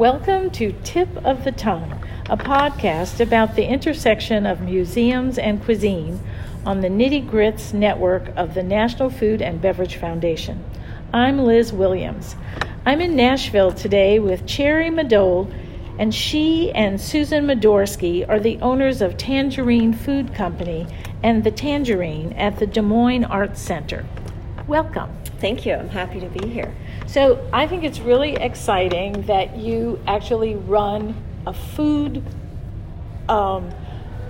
Welcome to Tip of the Tongue, a podcast about the intersection of museums and cuisine on the Nitty Grits network of the National Food and Beverage Foundation. I'm Liz Williams. I'm in Nashville today with Cherry Madole, and she and Susan Madorsky are the owners of Tangerine Food Company and the Tangerine at the Des Moines Arts Center. Welcome. Thank you. I'm happy to be here. So I think it's really exciting that you actually run a food um,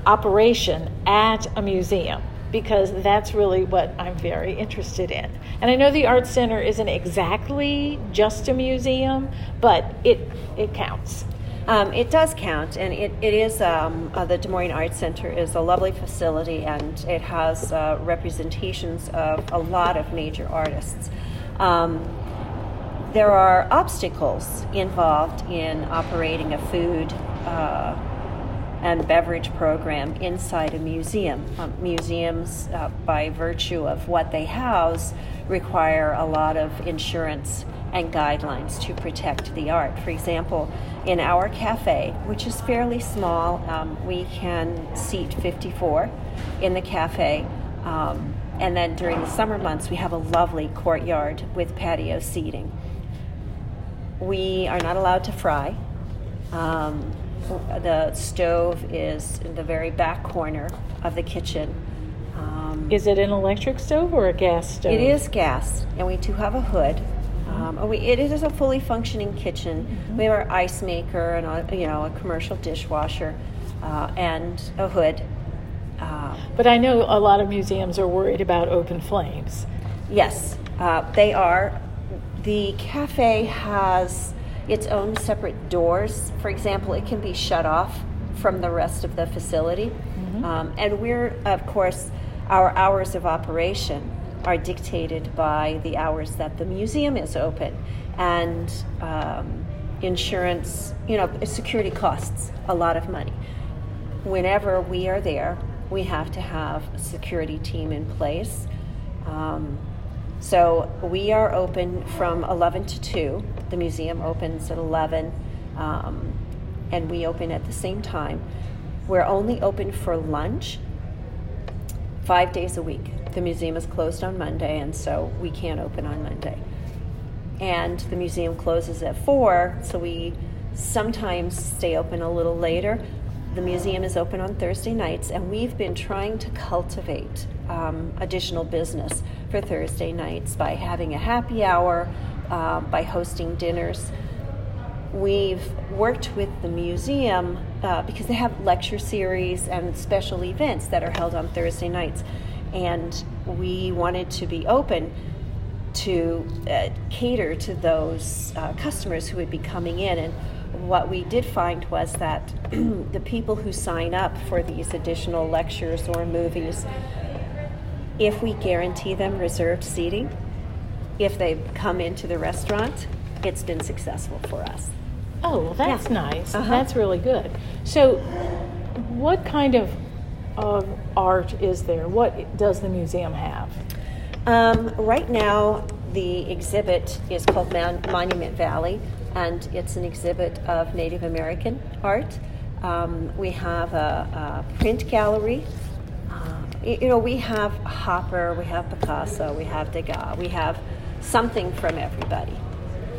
operation at a museum because that's really what I'm very interested in. And I know the Art Center isn't exactly just a museum, but it it counts. Um, it does count, and it, it is um, uh, the Des Moines Arts Center is a lovely facility, and it has uh, representations of a lot of major artists. Um, there are obstacles involved in operating a food uh, and beverage program inside a museum. Um, museums, uh, by virtue of what they house, require a lot of insurance and guidelines to protect the art. For example, in our cafe, which is fairly small, um, we can seat 54 in the cafe. Um, and then during the summer months, we have a lovely courtyard with patio seating. We are not allowed to fry. Um, the stove is in the very back corner of the kitchen. Um, is it an electric stove or a gas stove? It is gas, and we do have a hood. Um, we, it is a fully functioning kitchen. Mm-hmm. We have our ice maker and a, you know a commercial dishwasher uh, and a hood. Uh, but I know a lot of museums are worried about open flames. Yes, uh, they are. The cafe has its own separate doors. For example, it can be shut off from the rest of the facility. Mm-hmm. Um, and we're, of course, our hours of operation are dictated by the hours that the museum is open. And um, insurance, you know, security costs a lot of money. Whenever we are there, we have to have a security team in place. Um, so we are open from 11 to 2. The museum opens at 11, um, and we open at the same time. We're only open for lunch five days a week. The museum is closed on Monday, and so we can't open on Monday. And the museum closes at 4, so we sometimes stay open a little later. The museum is open on Thursday nights, and we've been trying to cultivate um, additional business for Thursday nights by having a happy hour, uh, by hosting dinners. We've worked with the museum uh, because they have lecture series and special events that are held on Thursday nights, and we wanted to be open to uh, cater to those uh, customers who would be coming in and what we did find was that the people who sign up for these additional lectures or movies if we guarantee them reserved seating, if they come into the restaurant, it's been successful for us. Oh, well, that's yeah. nice. Uh-huh. That's really good. So, what kind of of art is there? What does the museum have? Um, right now, the exhibit is called Mon- Monument Valley, and it's an exhibit of Native American art. Um, we have a, a print gallery you know, we have Hopper, we have Picasso, we have Degas, we have something from everybody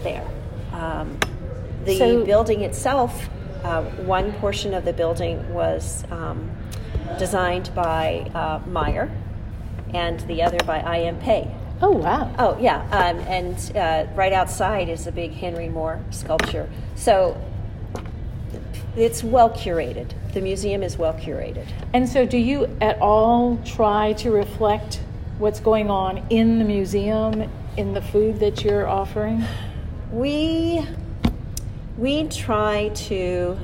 there. Um, the so, building itself, uh, one portion of the building was um, designed by uh, Meier, and the other by I.M. Pei. Oh wow! Oh yeah, um, and uh, right outside is a big Henry Moore sculpture. So it's well curated. The museum is well curated. And so, do you at all try to reflect what's going on in the museum in the food that you're offering? We we try to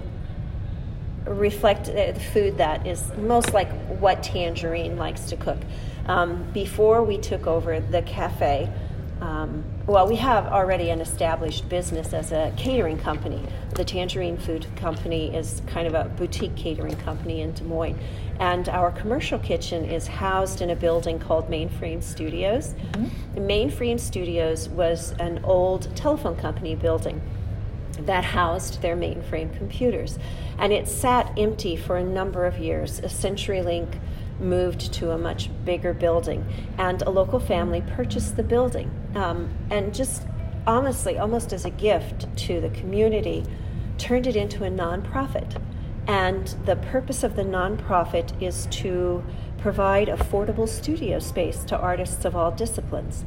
reflect the food that is most like what Tangerine likes to cook. Um, before we took over the cafe, um, well, we have already an established business as a catering company. The Tangerine Food Company is kind of a boutique catering company in Des Moines. And our commercial kitchen is housed in a building called Mainframe Studios. Mm-hmm. Mainframe Studios was an old telephone company building. that housed their mainframe computers. And it sat empty for a number of years. A CenturyLink moved to a much bigger building, and a local family purchased the building. Um, and just honestly, almost as a gift to the community, turned it into a nonprofit. And the purpose of the nonprofit is to provide affordable studio space to artists of all disciplines.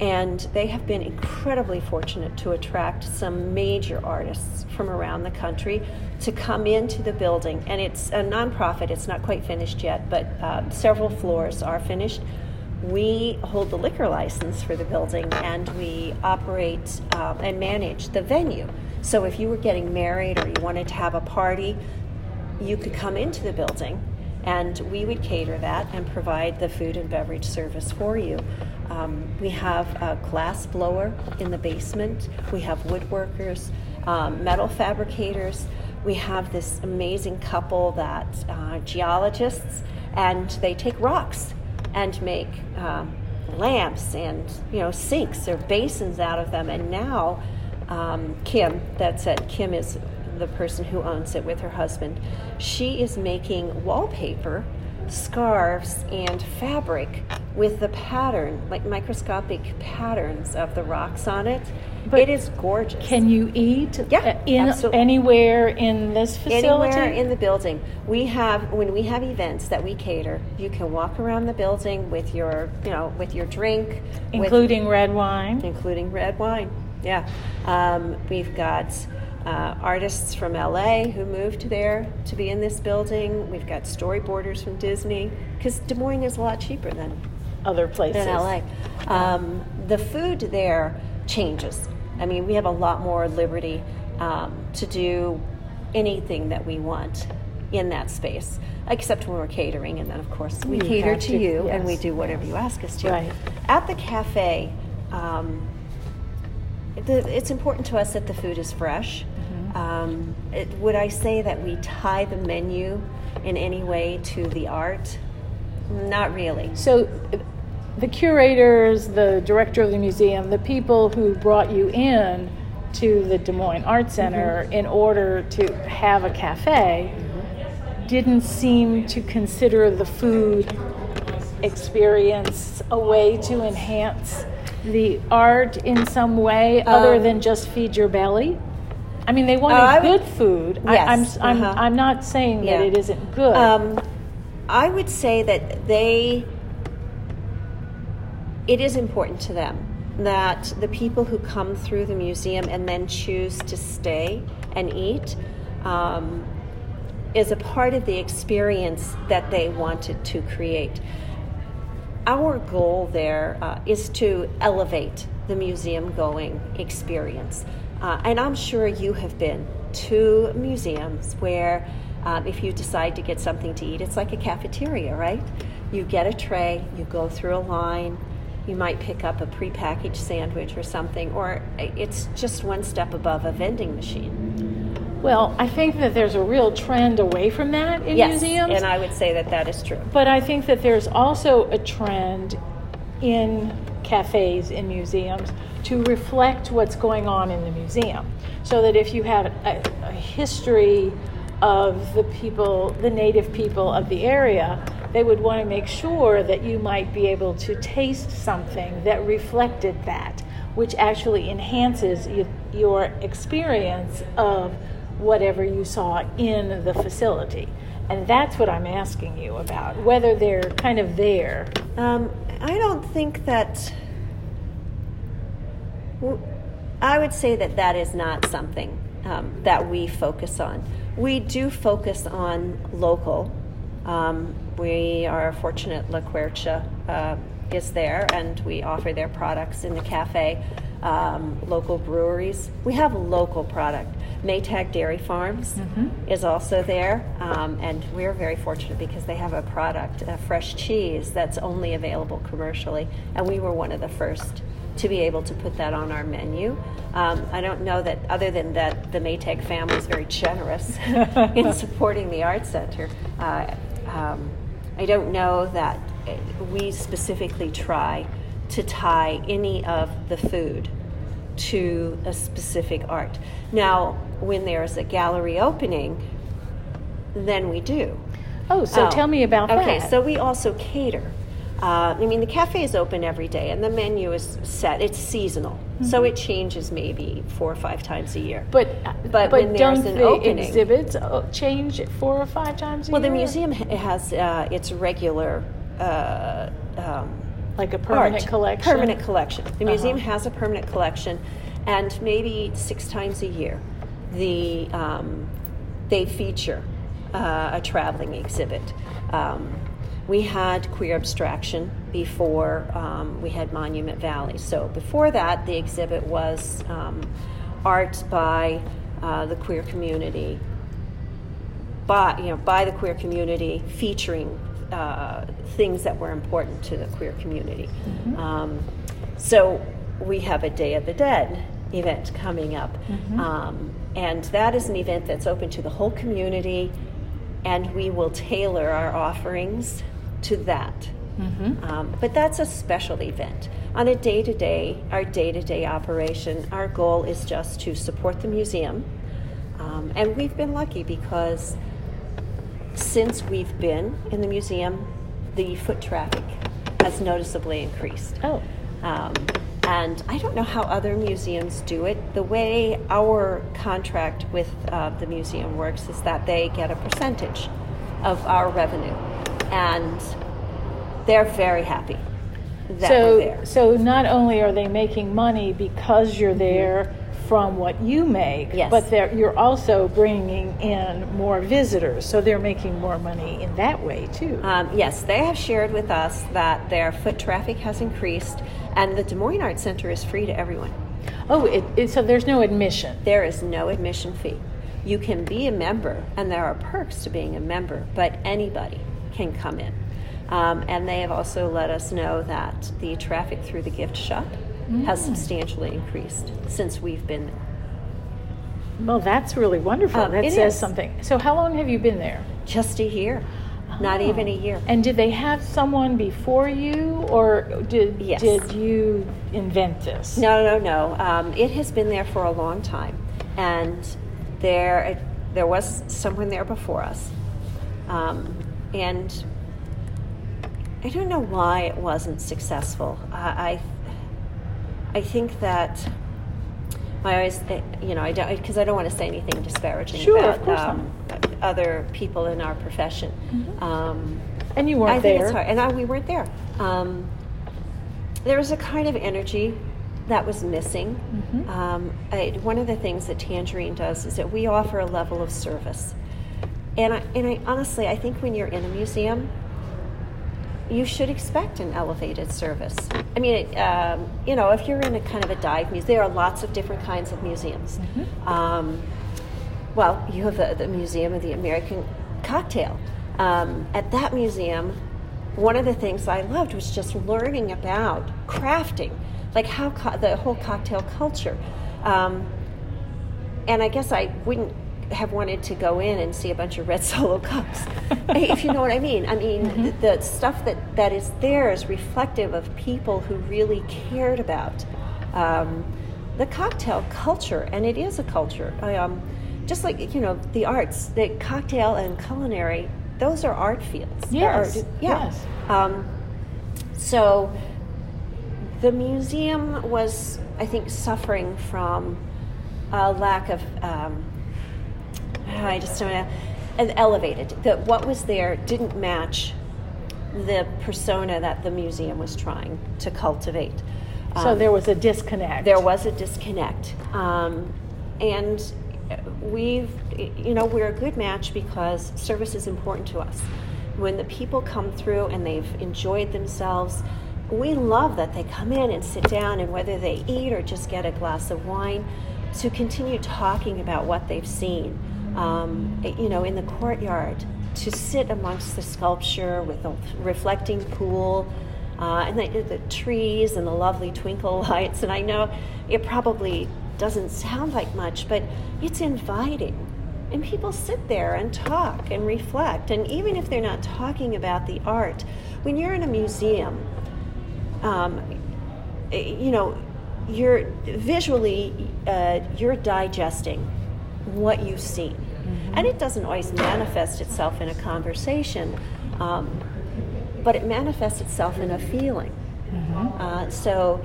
And they have been incredibly fortunate to attract some major artists from around the country to come into the building. And it's a nonprofit, it's not quite finished yet, but uh, several floors are finished. We hold the liquor license for the building and we operate um, and manage the venue. So if you were getting married or you wanted to have a party, you could come into the building and we would cater that and provide the food and beverage service for you. Um, we have a glass blower in the basement. We have woodworkers, um, metal fabricators. We have this amazing couple that uh, geologists, and they take rocks and make um, lamps and you know sinks or basins out of them. And now, um, Kim, that's it. Kim is the person who owns it with her husband. She is making wallpaper scarves and fabric with the pattern, like microscopic patterns of the rocks on it. But it is gorgeous. Can you eat yeah, in absolutely. anywhere in this facility? Anywhere in the building. We have when we have events that we cater, you can walk around the building with your, you know, with your drink, including with, red wine. Including red wine. Yeah. Um, we've got uh, artists from LA who moved there to be in this building. We've got storyboarders from Disney because Des Moines is a lot cheaper than other places in LA. Um, the food there changes. I mean, we have a lot more liberty um, to do anything that we want in that space, except when we're catering, and then of course we you cater to, you yes. and we do whatever you ask us to. Right. At the cafe. Um, it's important to us that the food is fresh. Mm-hmm. Um, it, would I say that we tie the menu in any way to the art? Not really. So, the curators, the director of the museum, the people who brought you in to the Des Moines Art Center mm-hmm. in order to have a cafe mm-hmm. didn't seem to consider the food experience a way to enhance the art in some way um, other than just feed your belly? I mean, they wanted uh, good food. Yes, I, am I'm, uh-huh. I'm not saying yeah. that it isn't good. Um, I would say that they, it is important to them that the people who come through the museum and then choose to stay and eat um, is a part of the experience that they wanted to create our goal there uh, is to elevate the museum going experience. Uh, and I'm sure you have been to museums where um, if you decide to get something to eat, it's like a cafeteria, right? You get a tray, you go through a line, you might pick up a prepackaged sandwich or something, or it's just one step above a vending machine. Well, I think that there's a real trend away from that in yes, museums. and I would say that that is true. But I think that there's also a trend in cafes in museums to reflect what's going on in the museum. So that if you have a, a history of the people, the native people of the area, they would want to make sure that you might be able to taste something that reflected that, which actually enhances your experience of whatever you saw in the facility. And that's what I'm asking you about, whether they're kind of there. Um, I don't think that. I would say that that is not something um, that we focus on. We do focus on local. Um, we are fortunate La Quercia uh, is there, and we offer their products in the cafe. Um, local breweries. We have local product. Maytag Dairy Farms mm-hmm. is also there, um, and we're very fortunate because they have a product, a fresh cheese that's only available commercially, and we were one of the first to be able to put that on our menu. Um, I don't know that, other than that, the Maytag family is very generous in supporting the Art Center. Uh, um, I don't know that we specifically try to tie any of the food to a specific art. Now, when there's a gallery opening, then we do. Oh, so Oh, tell me about that. Okay, so we also cater. Uh, I mean, the cafe is open every day, and the menu is set. It's seasonal, so it changes maybe four or five times a year. Mm-hmm. But But but, when there's don't an the opening- exhibits uh, change four or five times a year. well, the museum has uh, its regular. Uh, um, like a permanent art, collection. Permanent collection. The museum Uh-huh. has a permanent collection, and maybe six times a year, the um, they feature uh, a traveling exhibit. Um, we had queer abstraction before um, we had Monument Valley. So before that, the exhibit was um, art by uh, the queer community by you know by the queer community, featuring uh, things that were important to the queer community. Um, so we have a Day of the Dead event coming up, um, and that is an event that's open to the whole community, and we will tailor our offerings to that. Um, but that's a special event. On a day to day, our day to day operation, our goal is just to support the museum. Um, and we've been lucky because since we've been in the museum, the foot traffic has noticeably increased. Oh, Um, and I don't know how other museums do it. The way our contract with uh, the museum works is that they get a percentage of our revenue, and they're very happy that we're so there. so not only are they making money because you're there from what you make, Yes. but you're also bringing in more visitors, so they're making more money in that way too. Um, yes, they have shared with us that their foot traffic has increased, and the Des Moines Art Center is free to everyone. oh, it, it, so there's no admission. There is no admission fee. You can be a member, and there are perks to being a member, but anybody can come in. Um, and they have also let us know that the traffic through the gift shop has substantially increased since we've been there. Well, that's really wonderful. Um, that says is. something. So how long have you been there? Just a year, not Oh. even a year. And did they have someone before you, or did Yes. did you invent this? No, no, no. Um, it has been there for a long time, and there there was someone there before us, um, and I don't know why it wasn't successful. I I, I think that. I always, eh, you know, I don't because I don't want to say anything disparaging Sure, about um, other people in our profession. Um, And you weren't I think there. it's hard, and I, we weren't there. Um, there was a kind of energy that was missing. Mm-hmm. Um, I, one of the things that Tangerine does is that we offer a level of service, and I, and I honestly, I think when you're in a museum, you should expect an elevated service. I mean, it, um, you know, if you're in a kind of a dive museum, there are lots of different kinds of museums. Um, well, you have the, the Museum of the American Cocktail. Um, at that museum, one of the things I loved was just learning about crafting, like how co- the whole cocktail culture. Um, and I guess I wouldn't have wanted to go in and see a bunch of red solo cups, if you know what I mean. I mean, th- the stuff that, that is there is reflective of people who really cared about um, the cocktail culture, and it is a culture. I, um, just like you know, the arts, the cocktail and culinary, those are art fields. Yes, art- yeah. yes. Um, so the museum was, I think, suffering from a lack of. Um, I just don't know. An elevated. That what was there didn't match the persona that the museum was trying to cultivate. so Um, there was a disconnect. there was a disconnect. Um, and we've, you know, we're a good match because service is important to us. When the people come through and they've enjoyed themselves, we love that they come in and sit down and whether they eat or just get a glass of wine, to continue talking about what they've seen. Um, you know, in the courtyard, to sit amongst the sculpture with a reflecting pool, uh, and the, the trees and the lovely twinkle lights. And I know it probably doesn't sound like much, but it's inviting. And people sit there and talk and reflect. And even if they're not talking about the art, when you're in a museum, um, eh, you know, you're visually uh, you're digesting what you've seen, and it doesn't always manifest itself in a conversation, um, but it manifests itself in a feeling. Uh, so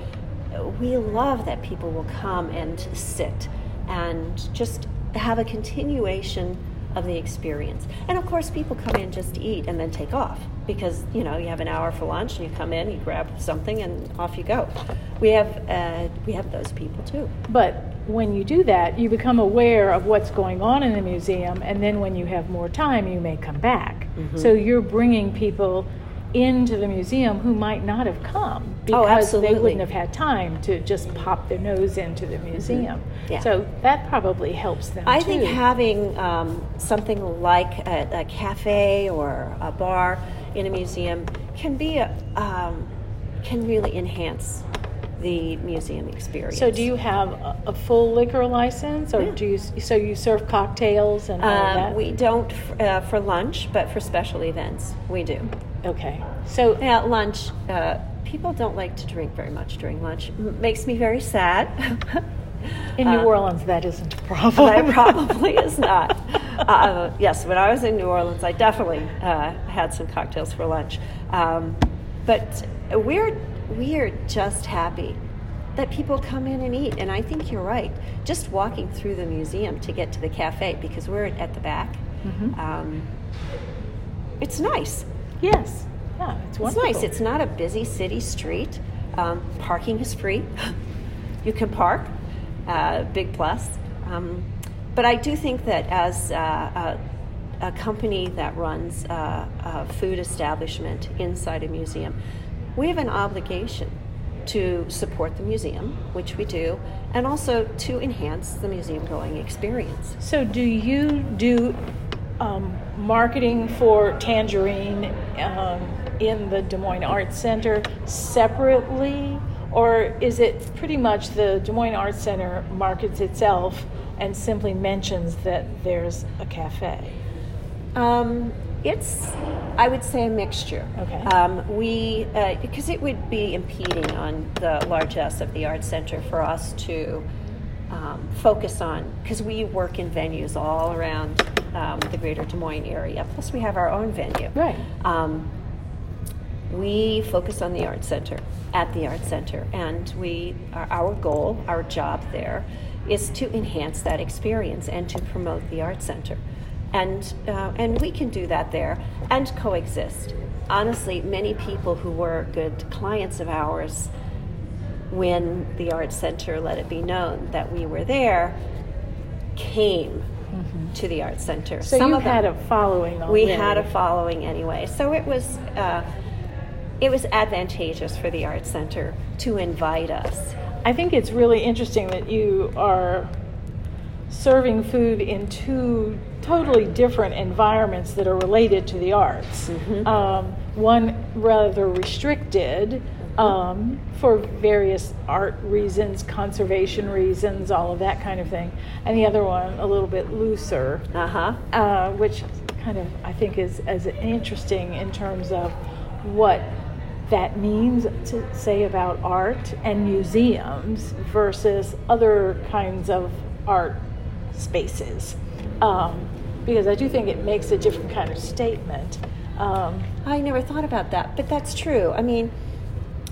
we love that people will come and sit and just have a continuation of the experience. And of course, people come in just to eat and then take off because you know you have an hour for lunch and you come in, you grab something, and off you go. We have uh, we have those people too. But when you do that, you become aware of what's going on in the museum, and then when you have more time, you may come back. Mm-hmm. So you're bringing people into the museum who might not have come because they Oh, absolutely. wouldn't have had time to just pop their nose into the museum. Mm-hmm. Yeah. So that probably helps them I too. think having um, something like a, a cafe or a bar in a museum can be a, um, can really enhance the museum experience. so do you have a, a full liquor license, or Yeah. do you? So you serve cocktails and all Um, that? we don't f- uh, for lunch, but for special events we do. okay. So at lunch. Uh, people don't like to drink very much during lunch. M- makes me very sad. in New Uh, Orleans, that isn't a problem. That probably is not. Uh, yes, when I was in New Orleans, I definitely uh, had some cocktails for lunch. Um, but we're we're just happy that people come in and eat, and I think you're right. Just walking through the museum to get to the cafe because we're at the back. Mhm. Um, it's nice. Yes. Yeah, it's It's nice. It's not a busy city street. Um, parking is free. you can park. Uh, big plus. Um, but I do think that as uh, a, a company that runs uh, a food establishment inside a museum, we have an obligation to support the museum, which we do, and also to enhance the museum going experience. So, do you do um, marketing for Tangerine um, in the Des Moines Arts Center separately, or is it pretty much the Des Moines Arts Center markets itself and simply mentions that there's a cafe? Um, it's, I would say, a mixture. Okay. Um, we, uh, because it would be impeding on the largesse of the Art Center for us to um, focus on, because we work in venues all around um, the greater Des Moines area, plus we have our own venue. Right. Um, we focus on the art center at the art center and we our, our goal our job there is to enhance that experience and to promote the art center and uh, and we can do that there and coexist honestly many people who were good clients of ours when the art center let it be known that we were there came to the art center Mm-hmm. So Some you of them- had a following. we had a following anyway, so it was uh, it was advantageous for the art center to invite us. I think it's really interesting that you are serving food in two totally different environments that are related to the arts. Um, one rather restricted um, for various art reasons, conservation reasons, all of that kind of thing, and the other one a little bit looser Uh huh. uh, which kind of I think is as interesting in terms of what that means to say about art and museums versus other kinds of art spaces. Um, because I do think it makes a different kind of statement. Um, I never thought about that, but that's true. I mean,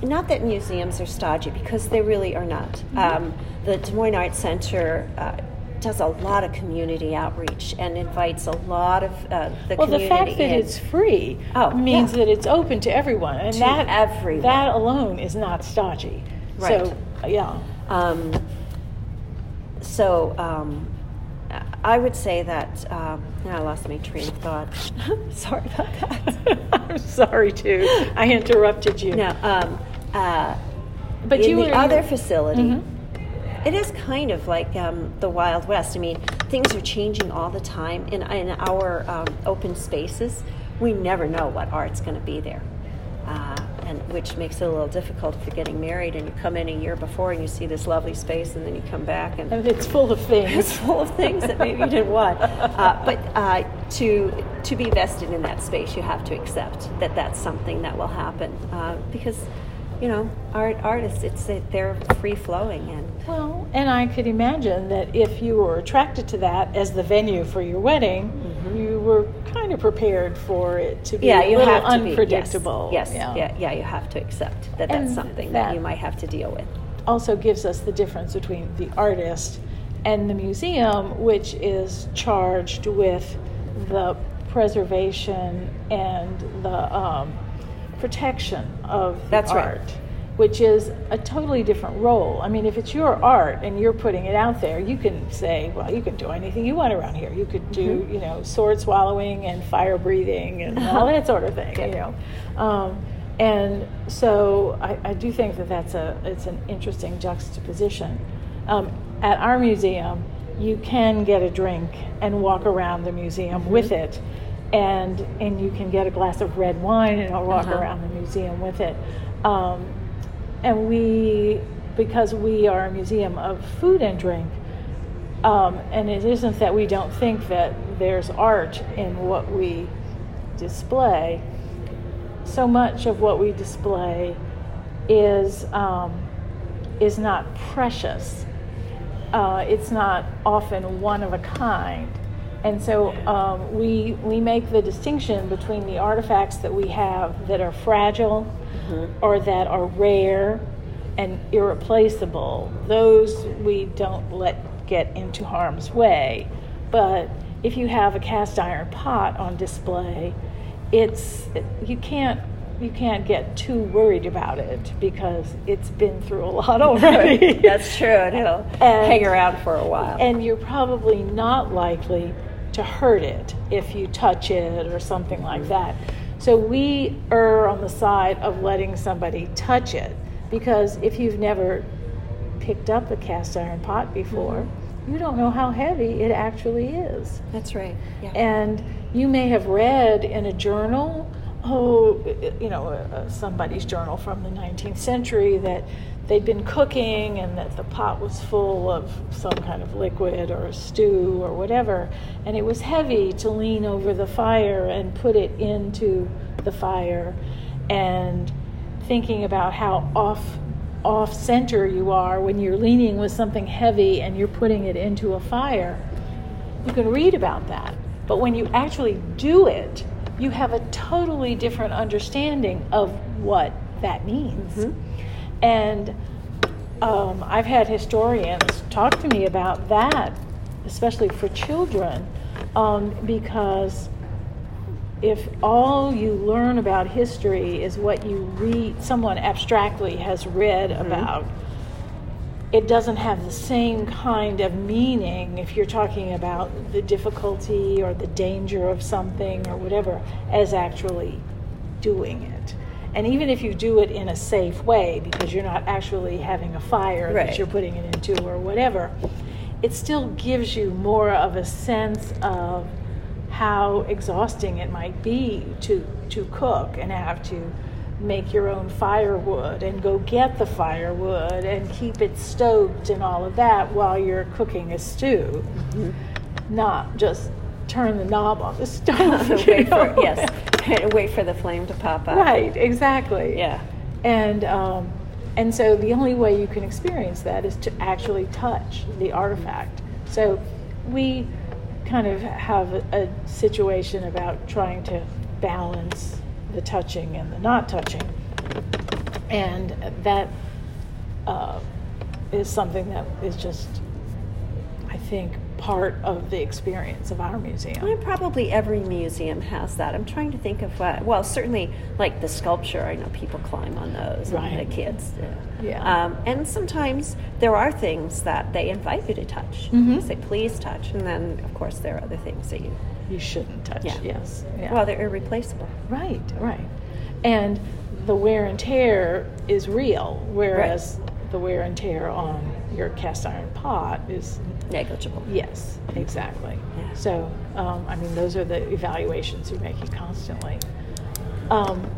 not that museums are stodgy because they really are not. Um, the Des Moines Art Center. Uh, does a lot of community outreach and invites a lot of uh, the well, the community fact that in. it's free Oh, means yeah. that it's open to everyone, and To that everyone. that alone is not stodgy. Right. So, yeah. Um, so um, I would say that um, now I lost my train of thought. Sorry about that. I'm sorry too. I interrupted you. no, um, uh, but in you the were other facility, Mhm. it is kind of like um, the Wild West. I mean, things are changing all the time. In, in our um, open spaces, we never know what art's going to be there. And which makes it a little difficult if you're getting married and you come in a year before and you see this lovely space and then you come back and And it's full of things. it's full of things that maybe you didn't want. Uh, but uh, to to be vested in that space, you have to accept that that's something that will happen uh, because you know, art artists, it's they're free flowing and well, and I could imagine that if you were attracted to that as the venue for your wedding, mm-hmm. you were kind of prepared for it to be yeah, you have unpredictable. Be, yes, yes yeah. yeah, yeah, you have to accept that and that's something that, that you might have to deal with. Also gives us the difference between the artist and the museum, which is charged with the preservation and the um, protection of the That's art. Right. Which is a totally different role. I mean, if it's your art and you're putting it out there, you can say, well, you can do anything you want around here. You could do, mm-hmm. you know, sword swallowing and fire breathing and all that sort of thing, you know. Um, and so I, I, do think that that's a it's an interesting juxtaposition. Um, at our museum, you can get a drink and walk around the museum mm-hmm. with it and and you can get a glass of red wine and I'll walk uh-huh. around the museum with it. Um, and we, because we are a museum of food and drink, um, and it isn't that we don't think that there's art in what we display. So much of what we display is um, is not precious. Uh, it's not often one of a kind and so um, we, we make the distinction between the artifacts that we have that are fragile mm-hmm. or that are rare and irreplaceable. Those we don't let get into harm's way. But if you have a cast iron pot on display, it's you can't you can't get too worried about it because it's been through a lot already. That's true. and It'll and, hang around for a while. And you're probably not likely to hurt it if you touch it or something like that. So we err on the side of letting somebody touch it because if you've never picked up a cast iron pot before, mm-hmm. you don't know how heavy it actually is. That's right. Yeah. And you may have read in a journal, oh, you know, uh, somebody's journal from the 19th century that they'd been cooking and that the pot was full of some kind of liquid or a stew or whatever, and it was heavy to lean over the fire and put it into the fire, and thinking about how off off center you are when you're leaning with something heavy and you're putting it into a fire. You can read about that, but when you actually do it, you have a totally different understanding of what that means. Mm-hmm. And um, I've had historians talk to me about that, especially for children, um, because if all you learn about history is what you read, someone abstractly has read mm-hmm. about, it doesn't have the same kind of meaning if you're talking about the difficulty or the danger of something or whatever as actually doing it. And even if you do it in a safe way, because you're not actually having a fire right. that you're putting it into or whatever, it still gives you more of a sense of how exhausting it might be to, to cook and have to make your own firewood and go get the firewood and keep it stoked and all of that while you're cooking a stew. Mm-hmm. Not just turn the knob on the stove. for, yes, wait for the flame to pop up. Right, exactly. Yeah. And um, and so the only way you can experience that is to actually touch the artifact. So we kind of have a, a situation about trying to balance the touching and the not touching, and that uh, is something that is just, I think, part of the experience of our museum. And probably every museum has that. I'm trying to think of what. Well, certainly like the sculpture. I know people climb on those. Right. the kids. Yeah. Um, and sometimes there are things that they invite you to touch. Mm-hmm. They say please touch, and then of course there are other things that you you shouldn't touch. Yeah. Yes. Yeah. Well, they're irreplaceable. Right. Right. And the wear and tear is real, whereas right. the wear and tear on your cast iron pot is negligible. Yes, exactly. Yeah. So, um, I mean, those are the evaluations you're making constantly. Um,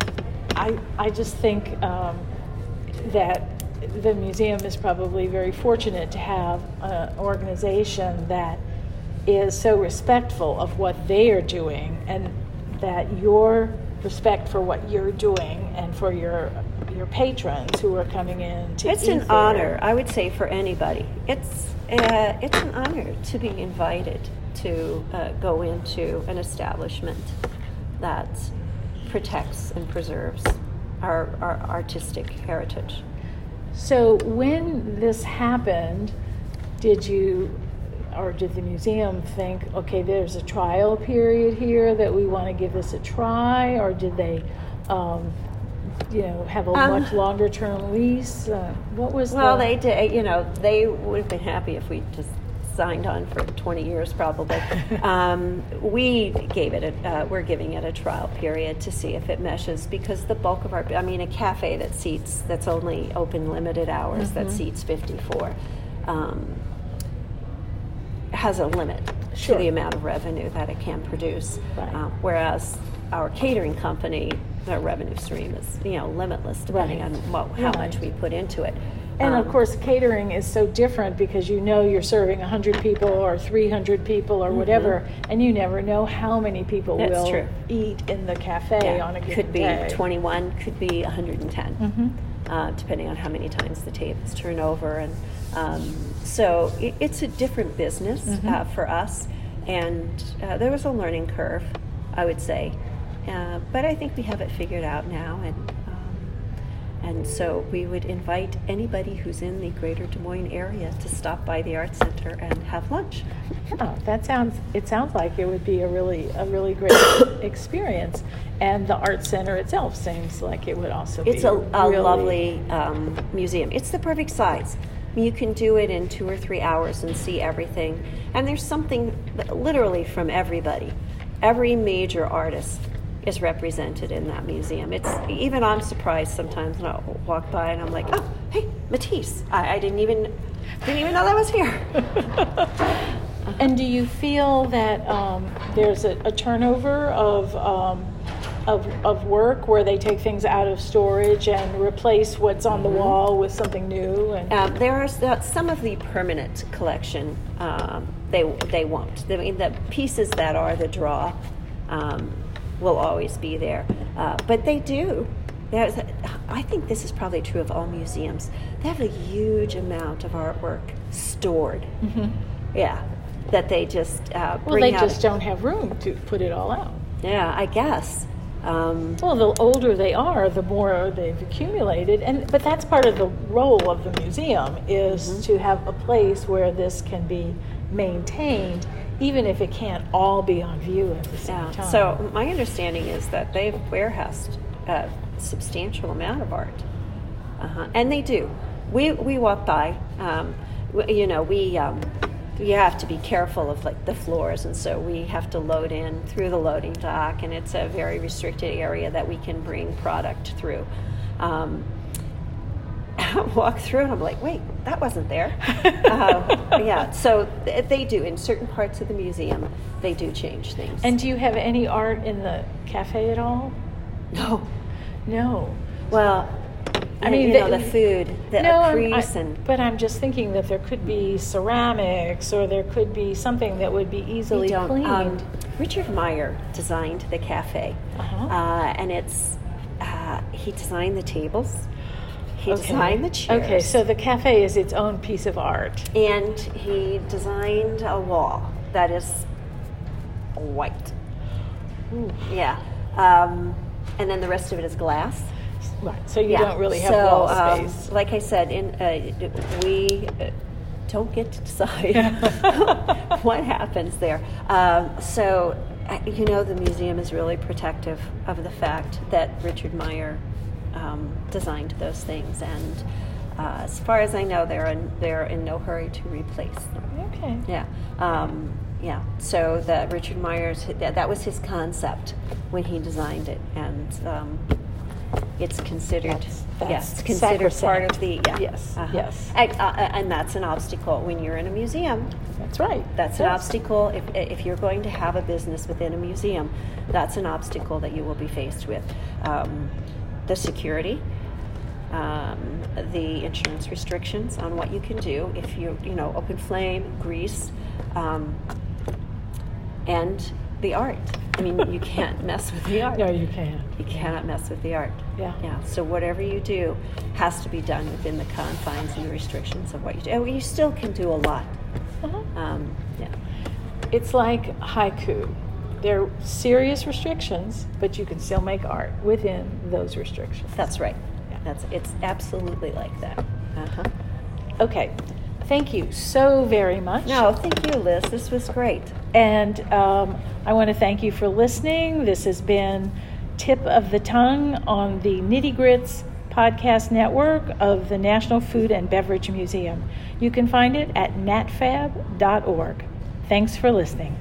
I, I just think um, that the museum is probably very fortunate to have an organization that is so respectful of what they are doing and that your respect for what you're doing and for your your patrons who are coming in to It's eat an there. honor, I would say, for anybody. It's uh, it's an honor to be invited to uh, go into an establishment that protects and preserves our, our artistic heritage. So when this happened, did you or did the museum think, okay, there's a trial period here that we want to give this a try, or did they, um, you know, have a Um, much longer term lease? Uh, what was Well, the, they did. You know, they would have been happy if we just signed on for 20 years, probably. um, we gave it. A, uh, we're giving it a trial period to see if it meshes because the bulk of our. I mean, a cafe that seats that's only open limited hours that Mm-hmm. seats 54. Um, has a limit Sure. to the amount of revenue that it can produce, Right. uh, whereas our catering company, their revenue stream is you know limitless depending Right. on what, how Right. much we put into it. and of Um, course, catering is so different because you know you're serving 100 people or 300 people or whatever, and you never know how many people Mm-hmm. That's will true. eat in the cafe yeah, on a given day. could be day. 21, could be 110, Mhm. Uh, depending on how many times the tables turn over. And um, so it, it's a different business Mm-hmm. uh, for us, and uh, there was a learning curve, I would say. Uh, but I think we have it figured out now, and and so we would invite anybody who's in the Greater Des Moines area to stop by the Art Center and have lunch. Oh, that sounds. It sounds like it would be a really, a really great experience, and the art center itself seems like it would also It's be a, a really, lovely um, museum. It's the perfect size. You can do it in two or three hours and see everything. And there's something literally from everybody. Every major artist is represented in that museum. It's even I'm surprised sometimes when I walk by and I'm like, oh, hey, Matisse. I, I didn't even didn't even know that was here. And do you feel that um, there's a, a turnover of, um, of of work where they take things out of storage and replace what's on the Mm-hmm. wall with something new? And Um, there are some of the permanent collection. Um, they they won't. I mean, the pieces that are the draw um, will always be there, uh, but they do. There's, I think this is probably true of all museums. They have a huge amount of artwork stored. Yeah, that they just uh, Mm-hmm. well, they out. just don't have room to put it all out. Yeah, I guess. Um, Well, the older they are, the more they've accumulated, and but that's part of the role of the museum is Mm-hmm. to have a place where this can be maintained, even if it can't all be on view at the same Yeah. time. So my understanding is that they've warehoused a substantial amount of art, uh-huh. and they do. We we walk by. Um, w- you know, we um, you have to be careful of like the floors, and so we have to load in through the loading dock, and it's a very restricted area that we can bring product through. Um, walk through and I'm like, wait, that wasn't there. uh, yeah, so th- they do in certain parts of the museum. They do change things. and do you have any art in the cafe at all? no, No. well, I mean, mean, you know, the- the food, the no, crease, and but I'm just thinking that there could be ceramics or there could be something that would be easily cleaned. Um, Richard Meier designed the cafe, Uh-huh. uh, and it's uh, he designed the tables. He Okay. designed the chairs. Okay, so the cafe is its own piece of art. and he designed a wall that is white. Yeah, um, and then the rest of it is glass. Right. So you yeah. don't really have so, wall um, space. like I said, in uh, we uh, don't get to decide what happens there. Um, so, uh, you know, the museum is really protective of the fact that Richard Meier um, designed those things, and uh, as far as I know, they're in, they're in no hurry to replace them. okay. Yeah, um, yeah. So the Richard Meier's that, was his concept when he designed it, and um, it's considered That's- that's yes, it's considered part of the yeah, Yes, uh-huh. yes. And, uh, and that's an obstacle when you're in a museum. That's right. That's an obstacle if, if you're going to have a business within a museum. That's an obstacle that you will be faced with. Um, the security, um, the insurance restrictions on what you can do if you you know open flame, grease, um, and the art. I mean, you can't mess with the art. No, you can't. You cannot mess with the art. Yeah. Yeah. So whatever you do has to be done within the confines and the restrictions of what you do. And you still can do a lot. Uh-huh. Um, yeah. It's like haiku. There are serious restrictions, but you can still make art within those restrictions. That's right. Yeah. That's it's absolutely like that. Uh-huh. Okay. Thank you so very much. No, thank you, Liz. This was great. And um, I want to thank you for listening. This has been Tip of the Tongue on the Nitty Grits podcast network of the National Food and Beverage Museum. You can find it at natfab.org. Thanks for listening.